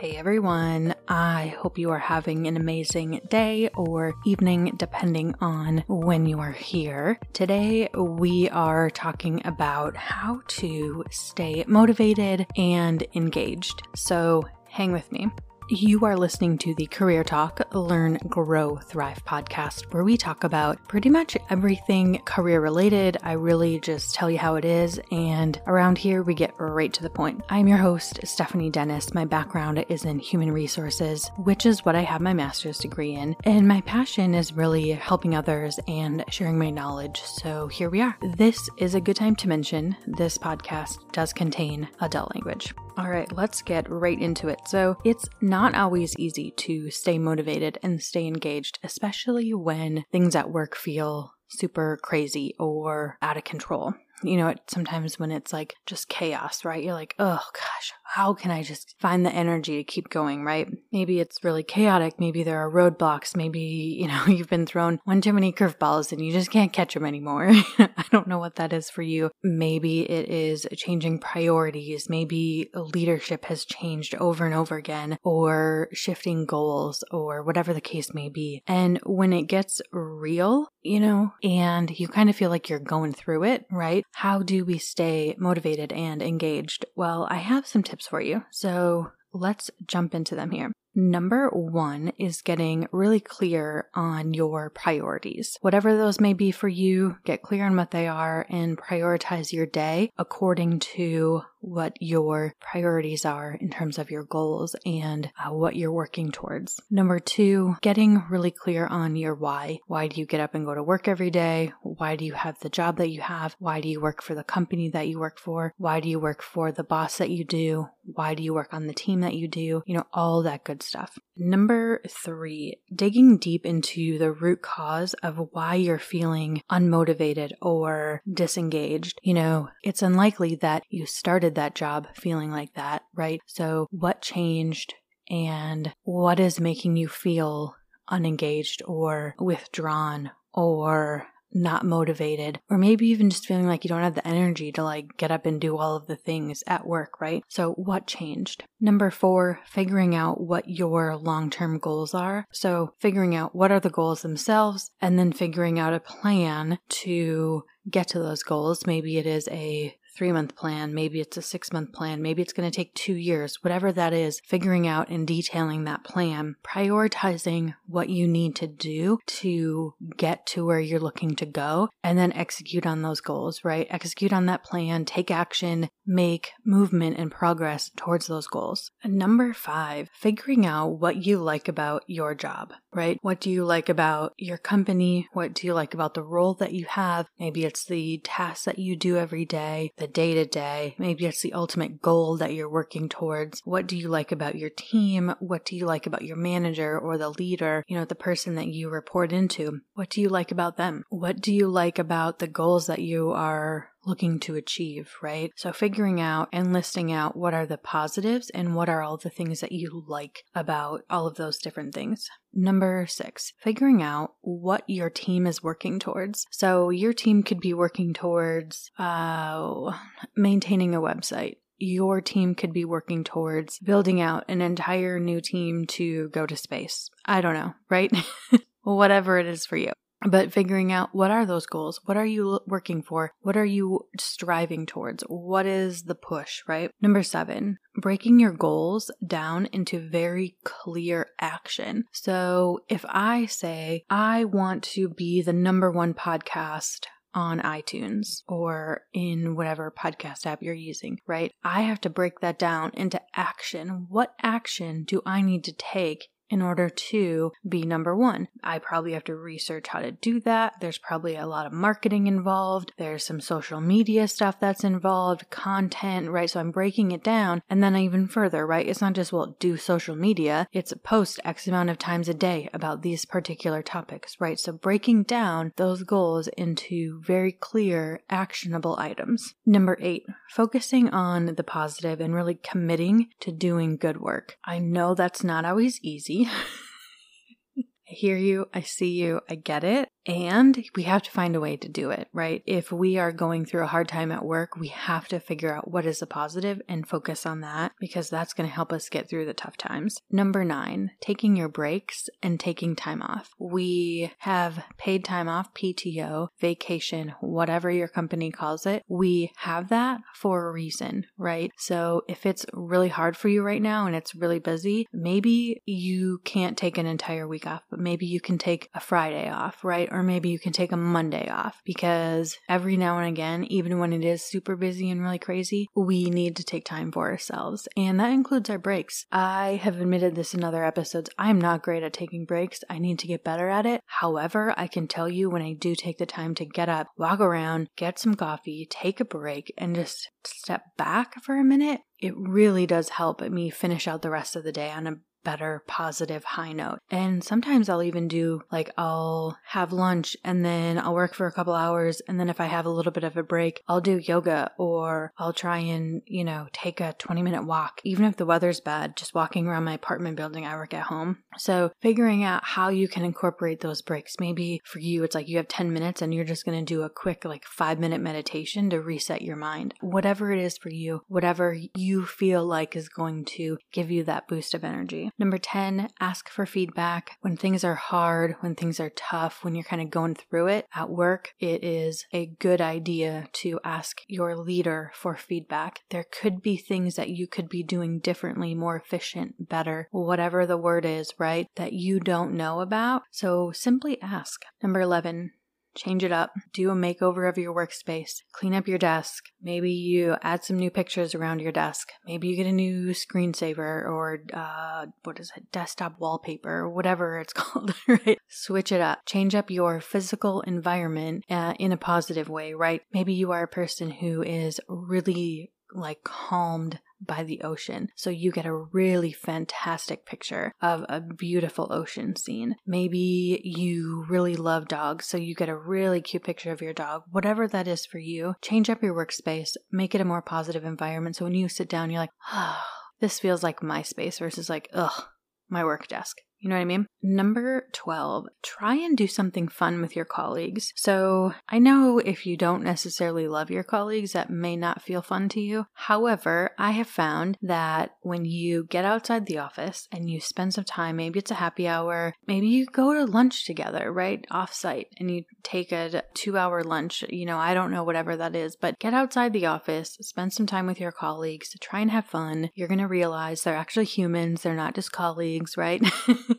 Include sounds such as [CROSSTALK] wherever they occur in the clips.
Hey everyone, I hope you are having an amazing day or evening, depending on when you are here. Today, we are talking about how to stay motivated and engaged. So, hang with me. You are listening to the Career Talk Learn, Grow, Thrive podcast, where we talk about pretty much everything career related. I really just tell you how it is, and around here we get right to the point. I'm your host, Stephanie Dennis. My background is in human resources, which is what I have my master's degree in, and my passion is really helping others and sharing my knowledge. So here we are. This is a good time to mention this podcast does contain adult language. All right, let's get right into it. So, it's not always easy to stay motivated and stay engaged, especially when things at work feel super crazy or out of control. You know, sometimes when it's like just chaos, right? You're like, oh gosh, how can I just find the energy to keep going, right? Maybe it's really chaotic. Maybe there are roadblocks. Maybe, you know, [LAUGHS] you've been thrown one too many curveballs and you just can't catch them anymore. [LAUGHS] I don't know what that is for you. Maybe it is changing priorities. Maybe leadership has changed over and over again or shifting goals or whatever the case may be. And when it gets real, you know, and you kind of feel like you're going through it, right? How do we stay motivated and engaged? Well, I have some tips for you. So let's jump into them here. Number one is getting really clear on your priorities. Whatever those may be for you, get clear on what they are and prioritize your day according to what your priorities are in terms of your goals and uh, what you're working towards. Number two, getting really clear on your why. Why do you get up and go to work every day? Why do you have the job that you have? Why do you work for the company that you work for? Why do you work for the boss that you do? Why do you work on the team that you do? You know, all that good stuff. Number three, digging deep into the root cause of why you're feeling unmotivated or disengaged. You know, it's unlikely that you started that job feeling like that, right? So, what changed and what is making you feel unengaged or withdrawn or not motivated, or maybe even just feeling like you don't have the energy to like get up and do all of the things at work, right? So, what changed? Number four, figuring out what your long term goals are. So, figuring out what are the goals themselves, and then figuring out a plan to get to those goals. Maybe it is a three month plan, maybe it's a six month plan, maybe it's going to take two years, whatever that is, figuring out and detailing that plan, prioritizing what you need to do to get to where you're looking to go, and then execute on those goals, right? Execute on that plan, take action, make movement and progress towards those goals. And number five, figuring out what you like about your job, right? What do you like about your company? What do you like about the role that you have? Maybe it's the tasks that you do every day, the day to day. Maybe it's the ultimate goal that you're working towards. What do you like about your team? What do you like about your manager or the leader, you know, the person that you report into? What do you like about them? What do you like about the goals that you are looking to achieve, right? So figuring out and listing out what are the positives and what are all the things that you like about all of those different things. Number six, figuring out what your team is working towards. So your team could be working towards uh, maintaining a website your team could be working towards building out an entire new team to go to space. I don't know, right? [LAUGHS] Whatever it is for you but figuring out what are those goals? What are you working for? What are you striving towards? What is the push, right? Number seven, breaking your goals down into very clear action. So if I say, I want to be the number one podcast on iTunes or in whatever podcast app you're using, right? I have to break that down into action. What action do I need to take in order to be number one. I probably have to research how to do that. There's probably a lot of marketing involved. There's some social media stuff that's involved, content, right? So I'm breaking it down. And then even further, right? It's not just, well, do social media. It's post X amount of times a day about these particular topics, right? So breaking down those goals into very clear, actionable items. Number eight, focusing on the positive and really committing to doing good work. I know that's not always easy. [LAUGHS] I hear you, I see you, I get it. And we have to find a way to do it, right? If we are going through a hard time at work, we have to figure out what is the positive and focus on that because that's going to help us get through the tough times. Number nine, taking your breaks and taking time off. We have paid time off, PTO, vacation, whatever your company calls it. We have that for a reason, right? So if it's really hard for you right now and it's really busy, maybe you can't take an entire week off, but maybe you can take a Friday off, right? Or maybe you can take a Monday off because every now and again, even when it is super busy and really crazy, we need to take time for ourselves. And that includes our breaks. I have admitted this in other episodes. I'm not great at taking breaks. I need to get better at it. However, I can tell you when I do take the time to get up, walk around, get some coffee, take a break, and just step back for a minute, it really does help me finish out the rest of the day on a better positive high note. And sometimes I'll even do like I'll have lunch and then I'll work for a couple hours and then if I have a little bit of a break, I'll do yoga or I'll try and, you know, take a 20 minute walk. Even if the weather's bad, just walking around my apartment building I work at home. So, figuring out how you can incorporate those breaks. Maybe for you it's like you have 10 minutes and you're just going to do a quick like 5 minute meditation to reset your mind. Whatever it is for you, whatever you feel like is going to give you that boost of energy. Number 10, ask for feedback. When things are hard, when things are tough, when you're kind of going through it at work, it is a good idea to ask your leader for feedback. There could be things that you could be doing differently, more efficient, better, whatever the word is, right? That you don't know about. So simply ask. Number 11, change it up, do a makeover of your workspace, clean up your desk. Maybe you add some new pictures around your desk. Maybe you get a new screensaver or uh, what is it, desktop wallpaper, whatever it's [LAUGHS] called, right? Switch it up. Change up your physical environment uh, in a positive way, right? Maybe you are a person who is really like calmed by the ocean. So you get a really fantastic picture of a beautiful ocean scene. Maybe you really love dogs, so you get a really cute picture of your dog. Whatever that is for you, change up your workspace, make it a more positive environment. So when you sit down, you're like, oh, this feels like my space versus like, ugh, my work desk. You know what I mean? Number 12, try and do something fun with your colleagues. So I know if you don't necessarily love your colleagues, that may not feel fun to you. However, I have found that when you get outside the office and you spend some time, maybe it's a happy hour, maybe you go to lunch together, right? Offsite, and you take a two hour lunch. You know, I don't know, whatever that is, but get outside the office, spend some time with your colleagues, try and have fun. You're going to realize they're actually humans, they're not just colleagues, right? [LAUGHS]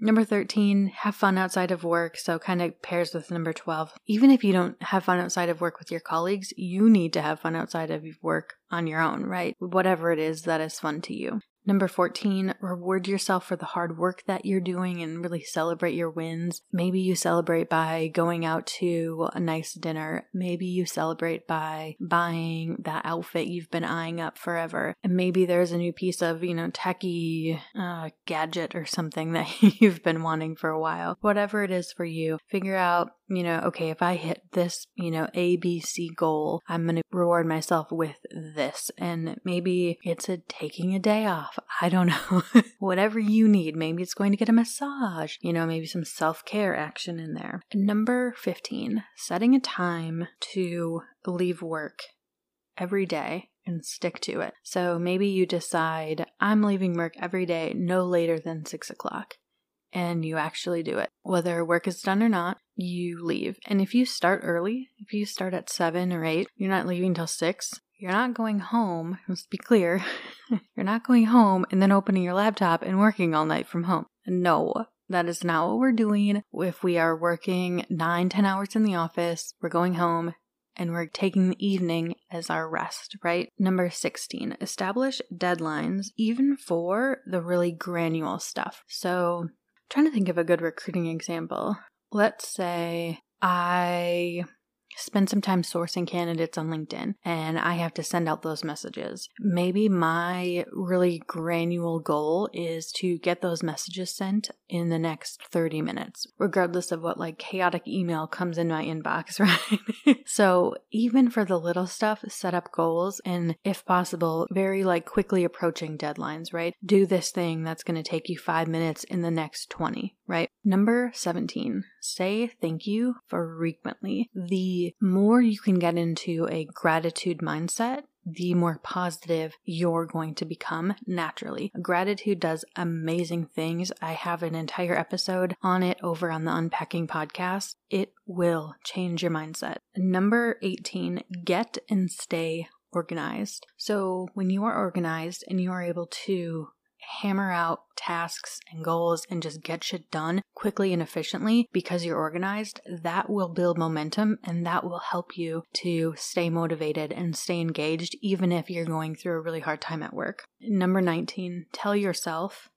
Number 13, have fun outside of work. So, kind of pairs with number 12. Even if you don't have fun outside of work with your colleagues, you need to have fun outside of work on your own, right? Whatever it is that is fun to you. Number 14, reward yourself for the hard work that you're doing and really celebrate your wins. Maybe you celebrate by going out to a nice dinner. Maybe you celebrate by buying that outfit you've been eyeing up forever. And maybe there's a new piece of, you know, techie uh, gadget or something [LAUGHS] that you've been wanting for a while. Whatever it is for you, figure out you know, okay, if I hit this, you know, ABC goal, I'm going to reward myself with this. And maybe it's a taking a day off. I don't know. [LAUGHS] Whatever you need. Maybe it's going to get a massage, you know, maybe some self care action in there. Number 15, setting a time to leave work every day and stick to it. So maybe you decide, I'm leaving work every day no later than six o'clock and you actually do it. Whether work is done or not, you leave. And if you start early, if you start at seven or eight, you're not leaving till six. You're not going home, let's be clear. [LAUGHS] you're not going home and then opening your laptop and working all night from home. No, that is not what we're doing. If we are working nine, ten hours in the office, we're going home and we're taking the evening as our rest, right? Number 16, establish deadlines even for the really granular stuff. So trying to think of a good recruiting example. Let's say I spend some time sourcing candidates on LinkedIn and I have to send out those messages. Maybe my really granular goal is to get those messages sent in the next 30 minutes, regardless of what like chaotic email comes in my inbox, [LAUGHS] right? so even for the little stuff, set up goals and if possible, very like quickly approaching deadlines, right? Do this thing that's going to take you five minutes in the next 20, right? Number 17, say thank you frequently. The more you can get into a gratitude mindset, the more positive you're going to become naturally. Gratitude does amazing things. I have an entire episode on it over on the Unpacking podcast. It will change your mindset. Number 18, get and stay organized. So when you are organized and you are able to hammer out tasks and goals and just get shit done quickly and efficiently because you're organized, that will build momentum and that will help you to stay motivated and stay engaged, even if you're going through a really hard time at work. Number 19, tell yourself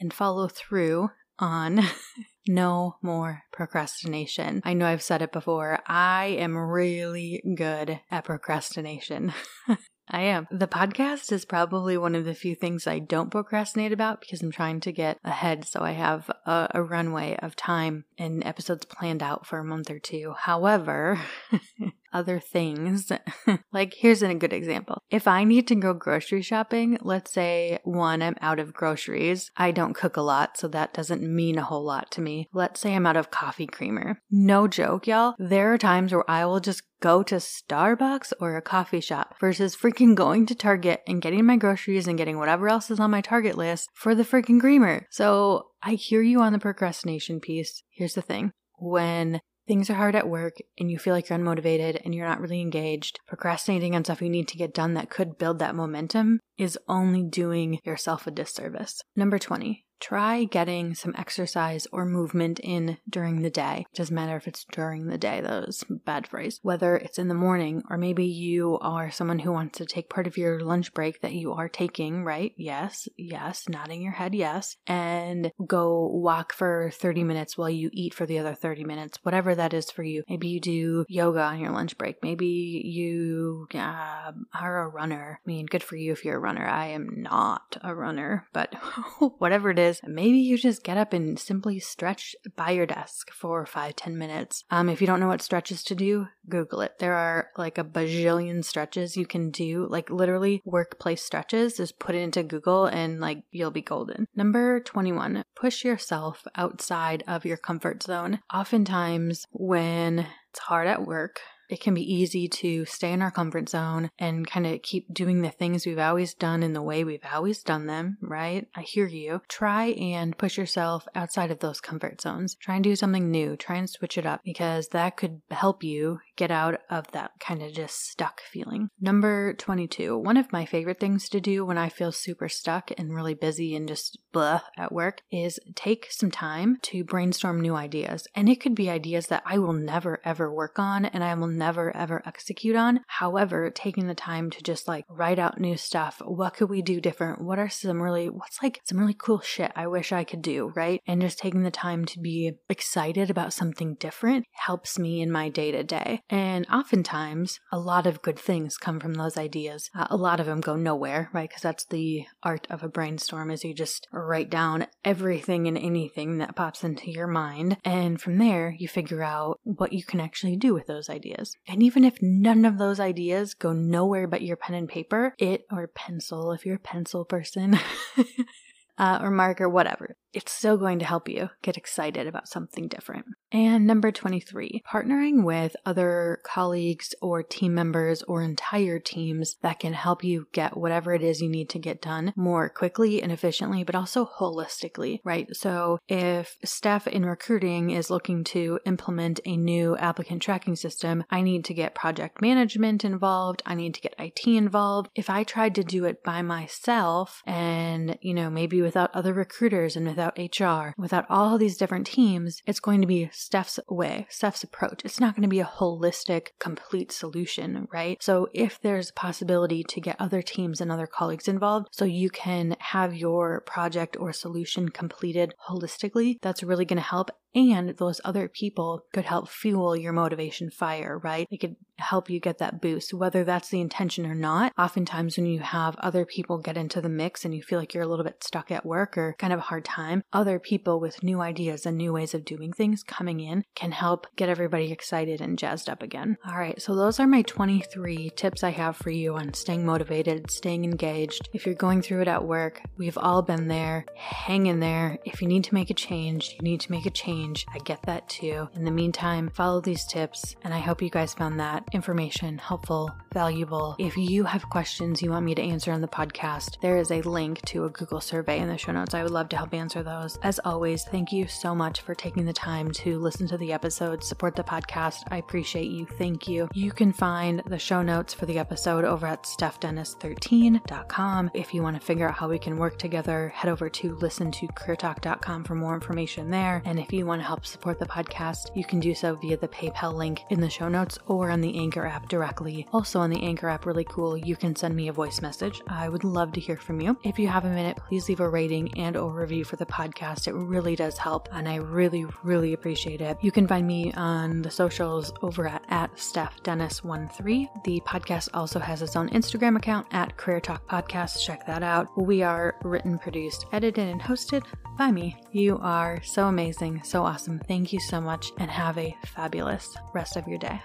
and follow through on [LAUGHS] no more procrastination. I know I've said it before. I am really good at procrastination. [LAUGHS] I am. The podcast is probably one of the few things I don't procrastinate about because I'm trying to get ahead so I have a, a runway of time and episodes planned out for a month or two. However, [LAUGHS] other things. [LAUGHS] like, here's a good example. If I need to go grocery shopping, let's say one, I'm out of groceries. I don't cook a lot, so that doesn't mean a whole lot to me. Let's say I'm out of coffee creamer. No joke, y'all. There are times where I will just go to Starbucks or a coffee shop versus freaking going to Target and getting my groceries and getting whatever else is on my Target list for the freaking creamer. So I hear you on the procrastination piece. Here's the thing. When things are hard at work and you feel like you're unmotivated and you're not really engaged, procrastinating on stuff you need to get done that could build that momentum is only doing yourself a disservice. Number 20, try getting some exercise or movement in during the day. It doesn't matter if it's during the day, was bad phrase. Whether it's in the morning or maybe you are someone who wants to take part of your lunch break that you are taking, right? Yes, yes, nodding your head, yes. And go walk for 30 minutes while you eat for the other 30 minutes, whatever that is for you. Maybe you do yoga on your lunch break. Maybe you uh, are a runner. I mean, good for you if you're a runner. I am not a runner, but [LAUGHS] whatever it is, is maybe you just get up and simply stretch by your desk for five ten minutes. Um, if you don't know what stretches to do, Google it. There are like a bajillion stretches you can do, like literally workplace stretches. Just put it into Google and like you'll be golden. Number 21, push yourself outside of your comfort zone. Oftentimes, when it's hard at work, it can be easy to stay in our comfort zone and kind of keep doing the things we've always done in the way we've always done them, right? I hear you. Try and push yourself outside of those comfort zones. Try and do something new. Try and switch it up because that could help you get out of that kind of just stuck feeling. Number 22. One of my favorite things to do when I feel super stuck and really busy and just blah at work is take some time to brainstorm new ideas. And it could be ideas that I will never ever work on and I will never ever execute on. However, taking the time to just like write out new stuff. What could we do different? What are some really, what's like some really cool shit I wish I could do, right? And just taking the time to be excited about something different helps me in my day to day. And oftentimes, a lot of good things come from those ideas. Uh, a lot of them go nowhere, right? Because that's the art of a brainstorm is you just write down everything and anything that pops into your mind. And from there, you figure out what you can actually do with those ideas. And even if none of those ideas go nowhere but your pen and paper, it or pencil, if you're a pencil person, [LAUGHS] uh, or marker, whatever, it's still going to help you get excited about something different. And number 23, partnering with other colleagues or team members or entire teams that can help you get whatever it is you need to get done more quickly and efficiently, but also holistically, right? So if Steph in recruiting is looking to implement a new applicant tracking system, I need to get project management involved. I need to get IT involved. If I tried to do it by myself and, you know, maybe without other recruiters and without HR, without all these different teams, it's going to be Steph's way, Steph's approach. It's not going to be a holistic, complete solution, right? So if there's a possibility to get other teams and other colleagues involved so you can have your project or solution completed holistically, that's really going to help and those other people could help fuel your motivation fire, right? They could help you get that boost, whether that's the intention or not. Oftentimes, when you have other people get into the mix and you feel like you're a little bit stuck at work or kind of a hard time, other people with new ideas and new ways of doing things coming in can help get everybody excited and jazzed up again. All right, so those are my 23 tips I have for you on staying motivated, staying engaged. If you're going through it at work, we've all been there. Hang in there. If you need to make a change, you need to make a change. I get that too. In the meantime, follow these tips, and I hope you guys found that information helpful, valuable. If you have questions you want me to answer on the podcast, there is a link to a Google survey in the show notes. I would love to help answer those. As always, thank you so much for taking the time to listen to the episode, support the podcast. I appreciate you. Thank you. You can find the show notes for the episode over at stephdennis13.com. If you want to figure out how we can work together, head over to listen to careertalk.com for more information there. And if you want to help support the podcast, you can do so via the PayPal link in the show notes or on the Anchor app directly. Also, on the Anchor app, really cool, you can send me a voice message. I would love to hear from you. If you have a minute, please leave a rating and or review for the podcast. It really does help, and I really, really appreciate it. You can find me on the socials over at, at Steph Dennis13. The podcast also has its own Instagram account at Career Talk Podcast. Check that out. We are written, produced, edited, and hosted by me. You are so amazing, so awesome. Thank you so much, and have a fabulous rest of your day.